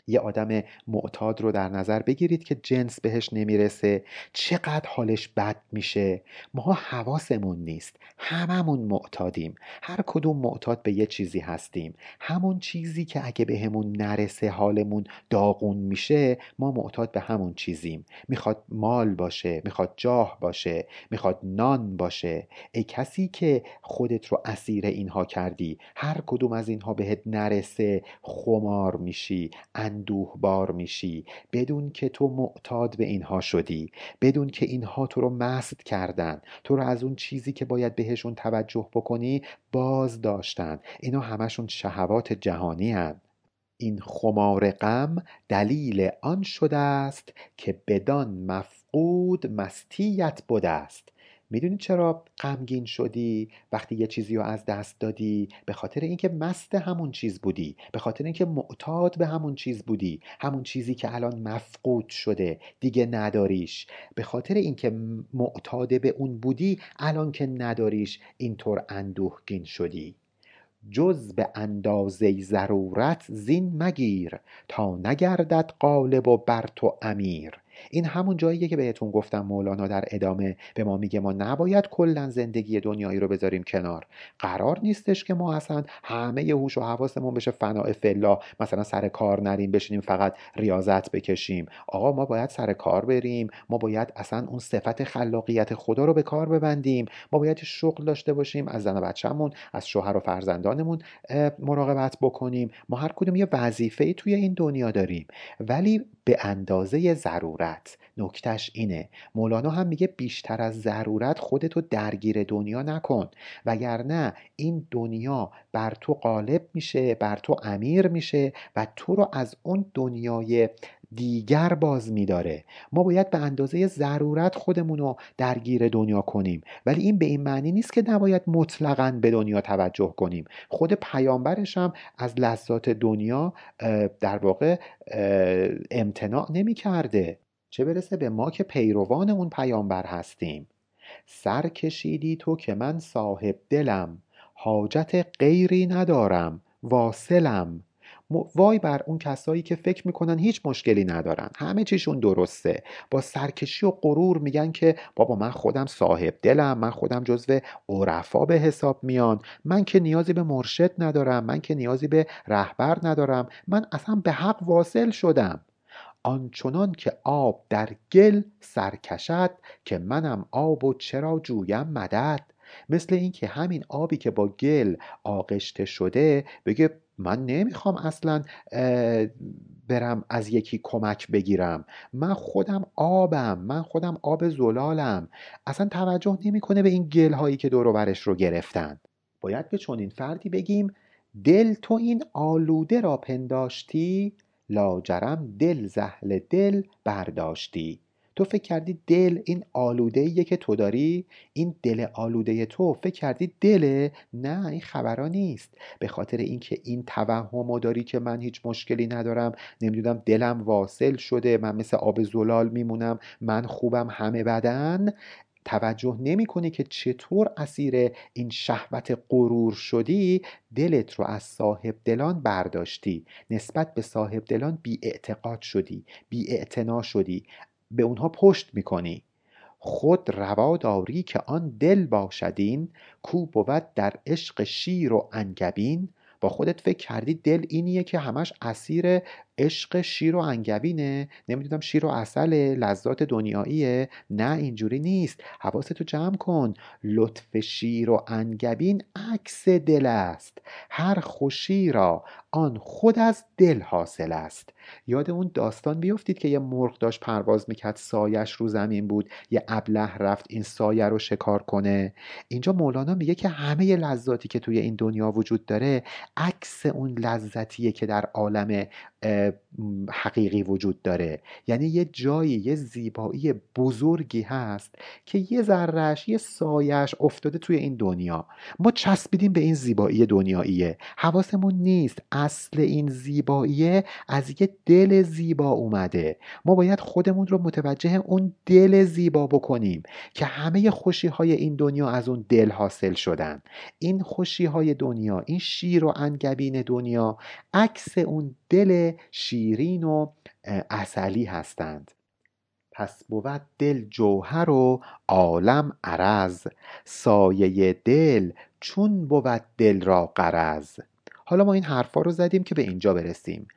یه آدم معتاد رو در نظر بگیرید که جنس بهش نمی‌رسه. چقدر حالش بد میشه. ما حواسمون نیست. هممون معتادیم. هر کدوم معتاد به یه چیزی هستیم. همون چیزی که اگه بهمون نرسه حالمون داغون میشه ما معتاد به همون چیزیم. می‌خواد مال باشه می‌خواد جاه باشه می‌خواد نان باشه. ای کسی که خودت رو اسیر اینها کردی هر کدوم از اینها بهت نرسه خمار میشی اندوه بار میشی. بدون که تو معتاد به اینها شدی. بدون که اینها تو رو مست کردن. تو رو از اون چیزی که باید بهشون توجه بکنی باز داشتن. اینا همشون شهوات جهانی هن. این خمار غم دلیل آن شده است که بدان مفقود مستیت بوده است. می‌دونی چرا غمگین شدی؟ وقتی یه چیزی رو از دست دادی به خاطر اینکه مست همون چیز بودی به خاطر اینکه معتاد به همون چیز بودی همون چیزی که الان مفقود شده دیگه نداریش. به خاطر اینکه معتاد به اون بودی الان که نداریش اینطور اندوهگین شدی. جز به اندازه ضرورت زین مگیر تا نگردد غالب و بر تو امیر. این همون جاییه که بهتون گفتم مولانا در ادامه به ما میگه ما نباید کلا زندگی دنیایی رو بذاریم کنار. قرار نیستش که ما اصلا همه هوش و حواسمون بشه فناع فلا مثلا سر کار نریم بشینیم فقط ریاضت بکشیم. آقا ما باید سر کار بریم ما باید اصلا اون صفت خلاقیت خدا رو به کار ببندیم. ما باید شغل داشته باشیم از زن و بچه‌مون از شوهر و فرزندانمون مراقبت بکنیم. ما هر کدوم یه وظیفه توی این دنیا داریم. ولی به اندازه ضرورت. نکتش اینه. مولانا هم میگه بیشتر از ضرورت خودتو درگیر دنیا نکن. وگرنه این دنیا بر تو غالب میشه بر تو امیر میشه و تو رو از اون دنیای دیگر باز میداره. ما باید به اندازه ضرورت خودمون رو درگیر دنیا کنیم. ولی این به این معنی نیست که نباید مطلقا به دنیا توجه کنیم. خود پیامبرش هم از لذات دنیا در واقع امتناع نمی کرده چه برسه به ما که پیروان اون پیامبر هستیم. سر کشیدی تو که من صاحب دلم. حاجت غیری ندارم. واصلم. وای بر اون کسایی که فکر می‌کنن هیچ مشکلی ندارن. همه چیشون درسته. با سرکشی و غرور میگن که بابا من خودم صاحب دلم من خودم جزو عرفا به حساب میان. من که نیازی به مرشد ندارم من که نیازی به رهبر ندارم. من اصلا به حق واصل شدم. آنچنان که آب در گل سرکشد که منم آب و چرا جویم مدد. مثل اینکه همین آبی که با گل آغشته شده بگه من نمی‌خوام اصلا برم از یکی کمک بگیرم. من خودم آبم من خودم آب زلالم. اصلا توجه نمی‌کنه به این گل هایی که دور برش رو گرفتن. باید به چنین فردی بگیم دل تو این آلوده را پنداشتی لاجرم دل زهل دل برداشتی. تو فکر کردی دل این آلوده ایه که تو داری؟ این دل آلوده تو فکر کردی دله؟ نه این خبرا نیست. به خاطر اینکه این توهم داری که من هیچ مشکلی ندارم نمی‌دونم دلم واصل شده من مثل آب زلال میمونم من خوبم همه بدن. توجه نمی کنی که چطور اسیر این شهوت غرور شدی؟ دلت رو از صاحب دلان برداشتی. نسبت به صاحب دلان بی اعتقاد شدی بی شدی. به اونها پشت می‌کنی. خود روا داری که آن دل باشدین کو بود در عشق شیر و انگبین. با خودت فکر کردی دل اینیه که همش اسیر عشق شیر و انگبینه. نمی‌دونم شیر و اصل لذات دنیاییه. نه اینجوری نیست. حواستو جمع کن. لطف شیر و انگبین عکس دل است. هر خوشی را آن خود از دل حاصل است. یاد اون داستان بیفتید که یه مرغ داشت پرواز می‌کرد سایش رو زمین بود. یه ابله رفت این سایه رو شکار کنه. اینجا مولانا میگه که همه لذاتی که توی این دنیا وجود داره عکس اون لذتیه که در عالم حقیقی وجود داره. یعنی یه جایی یه زیبایی بزرگی هست که یه ذرهش یه سایش افتاده توی این دنیا. ما چسبیدیم به این زیبایی دنیاییه. حواسمون نیست. اصل این زیباییه از یه دل زیبا اومده. ما باید خودمون رو متوجه اون دل زیبا بکنیم که همه خوشی های این دنیا از اون دل حاصل شدن. این خوشی های دنیا این شیر و انگبین دنیا عکس اون دل شیرین و اصلی هستند. پس بود دل جوهر و عالم عرض. سایه دل چون بود دل را قرض حالا ما این حرفا رو زدیم که به اینجا برسیم.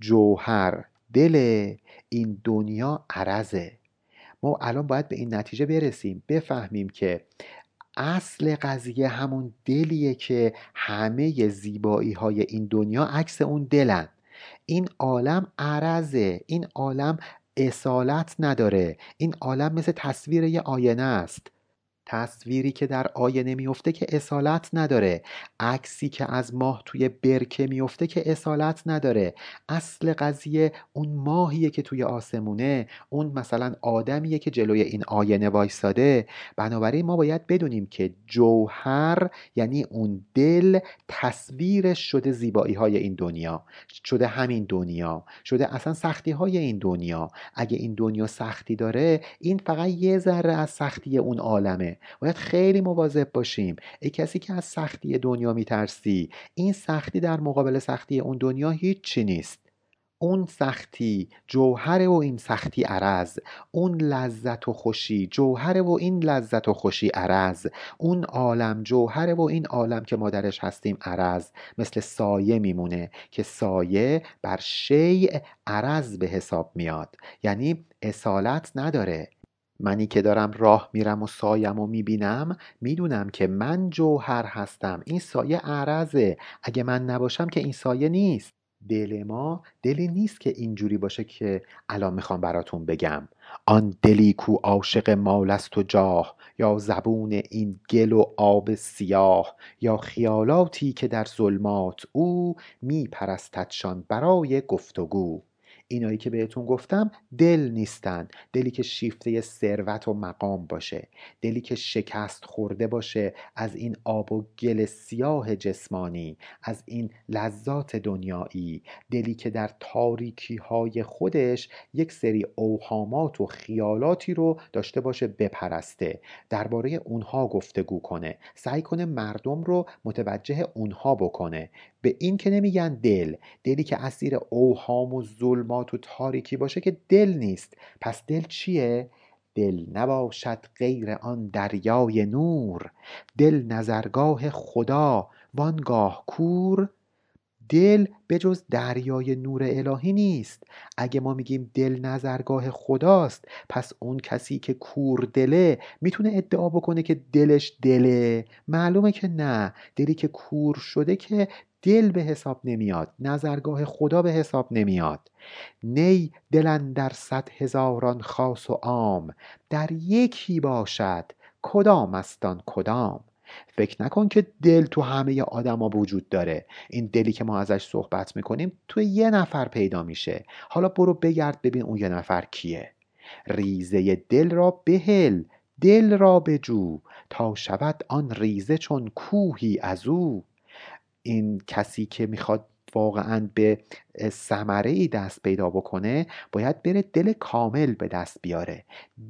جوهر دل این دنیا عرضه. ما الان باید به این نتیجه برسیم. بفهمیم که اصل قضیه همون دلیه که همه زیبایی های این دنیا عکس اون دلن. این عالم عرضه این عالم اصالت نداره. این عالم مثل تصویر یه آینه است. تصویری که در آینه میفته که اصالت نداره. عکسی که از ماه توی برکه میفته که اصالت نداره. اصل قضیه اون ماهیه که توی آسمونه. اون مثلا آدمیه که جلوی این آینه وایساده بنابراین ما باید بدونیم که جوهر یعنی اون دل تصویرش شده زیبایی های این دنیا. شده همین دنیا. شده اصلا سختی های این دنیا. اگه این دنیا سختی داره این فقط یه ذره از سختی اون عالمه. باید خیلی مواظب باشیم. ای کسی که از سختی دنیا میترسی این سختی در مقابل سختی اون دنیا هیچی نیست. اون سختی جوهر و این سختی عرض. اون لذت و خوشی جوهر و این لذت و خوشی عرض. اون عالم جوهر و این عالم که ما درش هستیم عرض. مثل سایه میمونه که سایه بر شیء عرض به حساب میاد. یعنی اصالت نداره. منی که دارم راه میرم و سایم و می‌بینم می‌دونم که من جوهر هستم. این سایه عرضه اگه من نباشم که این سایه نیست. دل ما دلی نیست که اینجوری باشه که الان می‌خوام براتون بگم. آن دلی کو عاشق مال است و جاه یا زبون این گل و آب سیاه یا خیالاتی که در ظلمات او میپرستدشان برای گفتگو. اینایی که بهتون گفتم دل نیستن. دلی که شیفته ثروت و مقام باشه. دلی که شکست خورده باشه از این آب و گل سیاه جسمانی از این لذات دنیایی. دلی که در تاریکی های خودش یک سری اوهامات و خیالاتی رو داشته باشه بپرسته. درباره اونها گفتگو کنه. سعی کنه مردم رو متوجه اونها بکنه. به این که نمیگن دل دلی که اسیر اوهام و ظلمات و تاریکی باشه که دل نیست. پس دل چیه؟ دل نباشد غیر آن دریای نور. دل نظرگاه خدا وانگاه کور. دل به جز دریای نور الهی نیست. اگه ما میگیم دل نظرگاه خداست پس اون کسی که کور دله می‌تونه ادعا بکنه که دلش دله. معلومه که نه. دلی که کور شده که دل به حساب نمیاد نظرگاه خدا به حساب نمیاد. نی دلن در صد هزاران خاص و عام. در یکی باشد کدام استان کدام؟ فکر نکن که دل تو همه آدما وجود داره. این دلی که ما ازش صحبت می‌کنیم تو یه نفر پیدا میشه. حالا برو بگرد ببین اون یه نفر کیه. ریزه دل را بهل دل را بجو تا شود آن ریزه چون کوهی از او. این کسی که می‌خواد واقعا به ثمره ای دست پیدا بکنه باید بره دل کامل به دست بیاره.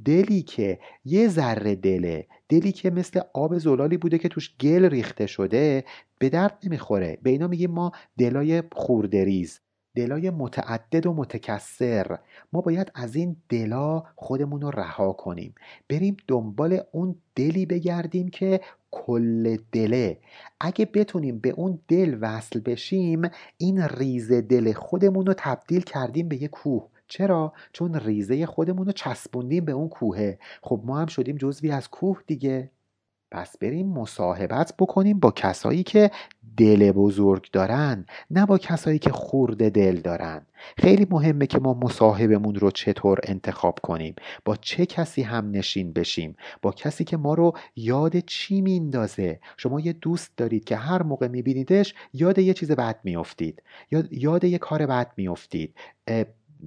دلی که یه ذره دله دلی که مثل آب زلالی بوده که توش گل ریخته شده به درد نمی‌خوره. به اینا میگیم ما دلای خوردریز دلای متعدد و متکسر ما باید از این دلا خودمون رو رها کنیم. بریم دنبال اون دلی بگردیم که کل دله. اگه بتونیم به اون دل وصل بشیم این ریزه دل خودمون رو تبدیل کردیم به یه کوه. چرا؟ چون ریزه خودمون رو چسبوندیم به اون کوهه خب ما هم شدیم جزوی از کوه دیگه. پس بریم مصاحبت بکنیم با کسایی که دل بزرگ دارن نه با کسایی که خورده دل دارن. خیلی مهمه که ما مصاحبمون رو چطور انتخاب کنیم. با چه کسی هم نشین بشیم؟ با کسی که ما رو یاد چی میندازه شما یه دوست دارید که هر موقع میبینیدش یاد یه چیز بد میافتید. یاد, یاد یه کار بد میافتید.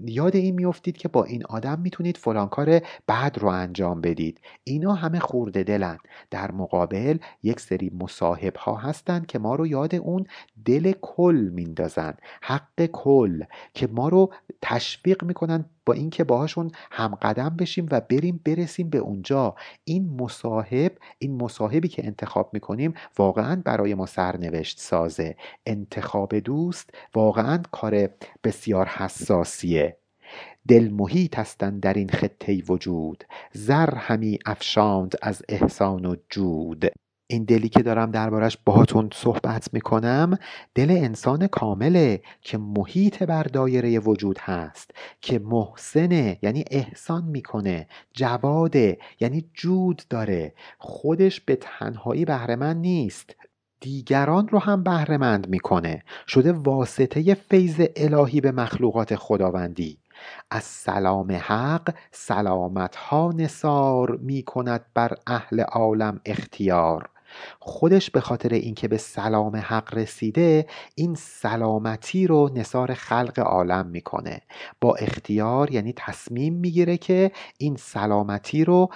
یاد این میافتید که با این آدم می‌تونید فلان کار بد رو انجام بدید. اینا همه خورده دلن. در مقابل یک سری مصاحب ها هستن که ما رو یاد اون دل کل میندازن. حق کل. که ما رو تشویق می‌کنن با اینکه باهاشون هم قدم بشیم و بریم برسیم به اونجا. این مصاحب این مصاحبی که انتخاب می‌کنیم واقعا برای ما سرنوشت سازه. انتخاب دوست واقعا کار بسیار حساسیه. دل محیط هستند در این خطه وجود. زر همی افشاند از احسان و جود. این دلی که دارم دربارش باهاتون صحبت می‌کنم دل انسان کامله که محیط بر دایره وجود هست که محسنه یعنی احسان می‌کنه جواده یعنی جود داره. خودش به تنهایی بهرهمند نیست دیگران رو هم بهرهمند می‌کنه. شده واسطه فیض الهی به مخلوقات خداوندی. از سلام حق سلامت ها نثار می کند بر اهل عالم اختیار. خودش به خاطر اینکه به سلام حق رسیده این سلامتی رو نصار خلق عالم می‌کنه. با اختیار یعنی تصمیم می‌گیره که این سلامتی رو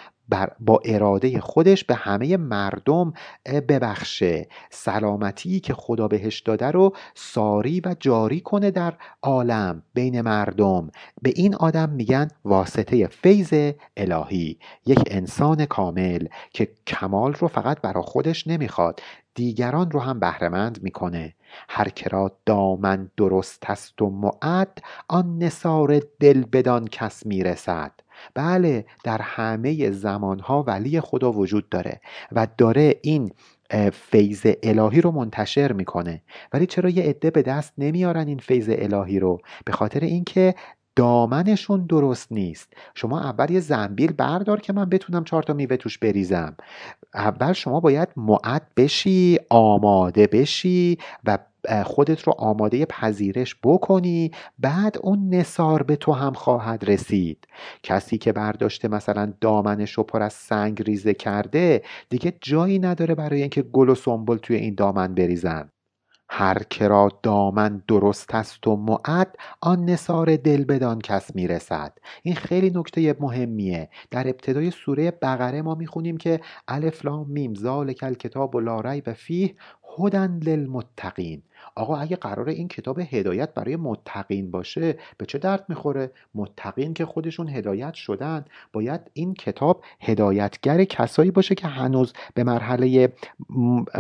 با اراده خودش به همه مردم ببخشه. سلامتی که خدا بهش داده رو ساری و جاری کنه در عالم بین مردم. به این آدم میگن واسطه فیض الهی. یک انسان کامل که کمال رو فقط برا خودش نمی‌خواد دیگران رو هم بهرهمند می‌کنه. هر کرا دامن درست است و معد آن نصار دل بدان کس می‌رسد. بله در همه زمانها ولی خدا وجود داره و داره این فیض الهی رو منتشر می‌کنه. ولی چرا یه عده به دست نمیارن این فیض الهی رو؟ به خاطر اینکه دامنشون درست نیست. شما اول یه زنبیل بردار که من بتونم چهار تا میوه توش بریزم. اول شما باید معد بشی آماده بشی و خودت رو آماده پذیرش بکنی بعد اون نصار به تو هم خواهد رسید. کسی که برداشته مثلا دامنش رو پر از سنگ ریزه کرده دیگه جایی نداره برای اینکه گل و سنبل توی این دامن بریزن. هر کرا دامن درست است و معد آن نصار دل بدان کس می‌رسد. این خیلی نکته مهمیه. در ابتدای سوره بقره ما می‌خونیم که الف لام میم ذالک الکتاب و لا ریب فیه هدن للمتقین. آقا اگه قرار این کتاب هدایت برای متقین باشه به چه درد می‌خوره؟ متقین که خودشون هدایت شدن باید این کتاب هدایتگر کسایی باشه که هنوز به مرحله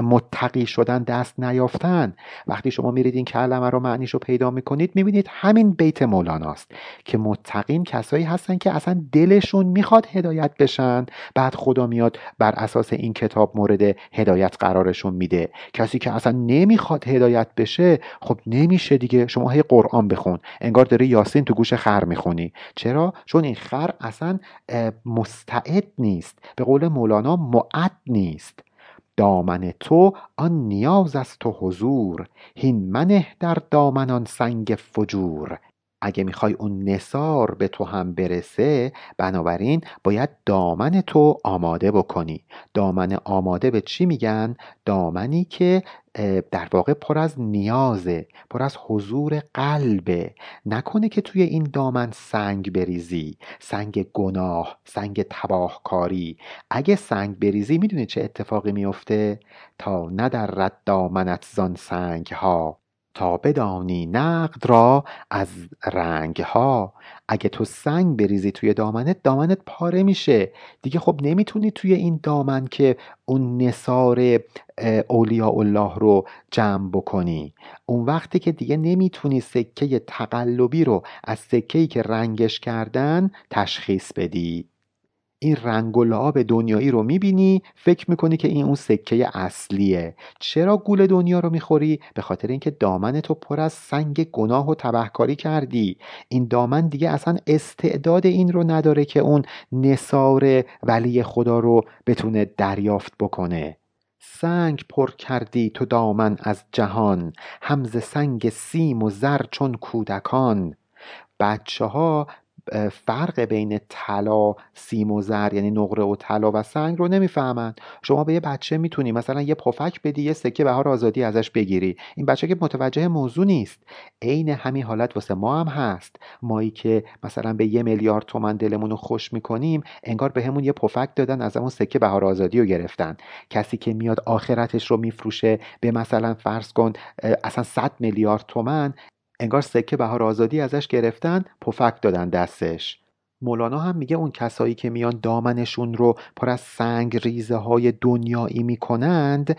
متقی شدن دست نیافتن. وقتی شما میرید این کلمه رو معنیش رو پیدا می‌کنید می‌بینید همین بیت مولاناست که متقین کسایی هستن که اصلا دلشون می‌خواد هدایت بشن بعد خدا میاد بر اساس این کتاب مورد هدایت قرارشون میده. کسی که اصلا نمی‌خواد هدایت بشه خب نمیشه دیگه. شما هی قرآن بخون. انگار داری یاسین تو گوش خر می‌خونی. چرا؟ چون این خر اصلا مستعد نیست. به قول مولانا معد نیست. دامن تو آن نیاز است تو حضور. هین منه در دامن سنگ فجور. اگه می‌خوای اون نصار به تو هم برسه بنابراین باید دامن تو آماده بکنی. دامن آماده به چی میگن؟ دامنی که در واقع پر از نیازه پر از حضور قلبه. نکنه که توی این دامن سنگ بریزی. سنگ گناه سنگ تباهکاری. اگه سنگ بریزی می‌دونی چه اتفاقی میفته تا ندرد دامنت زان سنگ ها تا بدانی نقد را از رنگ ها اگه تو سنگ بریزی توی دامنت دامنت پاره میشه. دیگه خب نمی‌تونی توی این دامن که اون نصار اولیاء الله رو جمع بکنی. اون وقتی که دیگه نمی‌تونی سکه تقلبی رو از سکهی که رنگش کردن تشخیص بدی. این رنگ و لعاب دنیایی رو می‌بینی فکر می‌کنی که این اون سکه اصلیه. چرا گول دنیا رو می‌خوری؟ به خاطر اینکه دامن تو پر از سنگ گناه و تبهکاری کردی. این دامن دیگه اصلا استعداد این رو نداره که اون نصار ولی خدا رو بتونه دریافت بکنه. سنگ پر کردی تو دامن از جهان. همز سنگ سیم و زر چون کودکان. بچه ها فرق بین طلا سیم و زر یعنی نقره و طلا و سنگ رو نمی‌فهمند شما به یه بچه می‌تونی مثلا یه پفک بدی یه سکه بهار آزادی ازش بگیری. این بچه که متوجه موضوع نیست. عین همین حالت واسه ما هم هست. مایی که مثلا به یه میلیارد تومن دلمون رو خوش می‌کنیم انگار به همون یه پفک دادن از همون سکه بهار آزادی رو گرفتن. کسی که میاد آخرتش رو میفروشه به مثلا فرض کن اصلا 100 میلیارد تومن انگار سکه بهار آزادی ازش گرفتن پفک دادن دستش. مولانا هم میگه اون کسایی که میان دامنشون رو پر از سنگ ریزه های دنیایی می‌کنند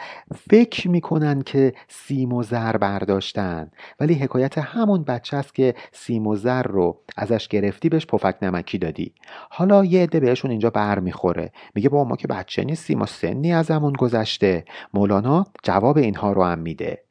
فکر می‌کنن که سیم و زر برداشتن. ولی حکایت همون بچه است که سیم و زر رو ازش گرفتی بهش پفک نمکی دادی. حالا یه عده بهشون اینجا بر می‌خوره میگه با ما که بچه نیستیم و سنی ازمون گذشته. مولانا جواب اینها رو هم میده.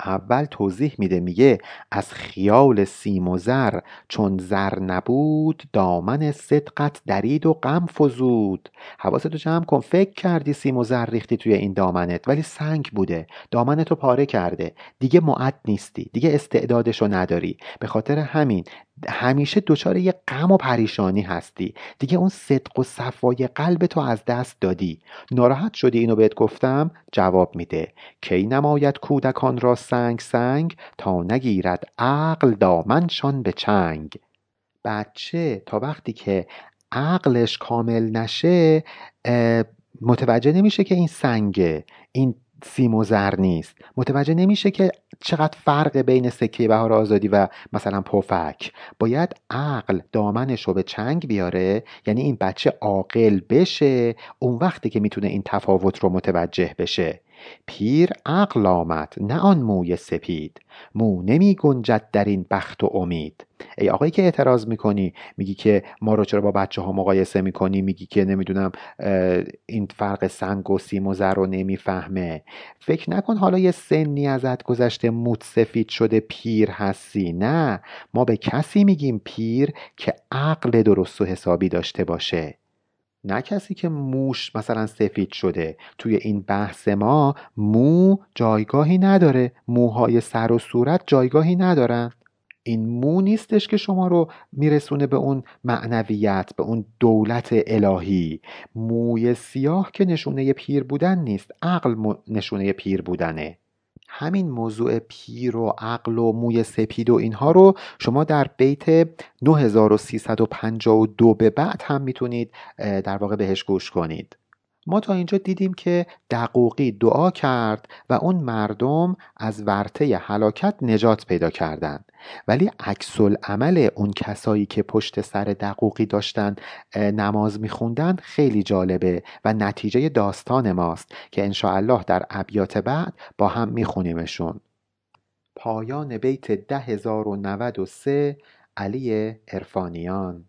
اول توضیح میده میگه از خیال سیم و زر چون زر نبود دامن صدقت درید و غم فزود. حواستو جمع کن فکر کردی سیم و زر ریختی توی این دامنت ولی سنگ بوده. دامنتو پاره کرده. دیگه معد نیستی. دیگه استعدادشو نداری. به خاطر همین همیشه دچار یه غم و پریشانی هستی. دیگه اون صدق و صفای قلب تو از دست دادی. ناراحت شدی اینو بهت گفتم؟ جواب میده. کی نماید کودکان را سنگ سنگ تا نگیرد عقل دامنشان به چنگ. بچه تا وقتی که عقلش کامل نشه متوجه نمیشه که این سنگه. این سیم و زر نیست. متوجه نمیشه که چقدر فرق بین سکه بهار آزادی و مثلا پفک. باید عقل دامنش رو به چنگ بیاره یعنی این بچه عاقل بشه اون وقتی که می‌تونه این تفاوت رو متوجه بشه. پیر عقل آمد نه آن موی سپید. مو نمی گنجد در این بخت و امید. ای آقایی که اعتراض می‌کنی میگی که ما رو چرا با بچه ها مقایسه می‌کنی؟ میگی که نمی‌دونم این فرق سنگ و سیم و زر رو نمی‌فهمه. فکر نکن حالا یه سنی ازت گذشته موت سفید شده پیر هستی. نه ما به کسی میگیم پیر که عقل درست و حسابی داشته باشه. نه کسی که موش مثلا سفید شده. توی این بحث ما مو جایگاهی نداره. موهای سر و صورت جایگاهی ندارن. این مو نیستش که شما رو میرسونه به اون معنویت به اون دولت الهی. موی سیاه که نشونه پیر بودن نیست. عقل نشونه پیر بودنه. همین موضوع پیر و عقل و موی سپید و اینها رو شما در بیت 9352 به بعد هم می‌تونید در واقع بهش گوش کنید. ما تا اینجا دیدیم که دقوقی دعا کرد و اون مردم از ورطه هلاکت نجات پیدا کردند ولی عکس عمل اون کسایی که پشت سر دقوقی داشتن نماز میخوندن خیلی جالبه و نتیجه داستان ماست که انشاءالله در ابیات بعد با هم میخونیمشون. پایان بیت 10093 علی ارفانیان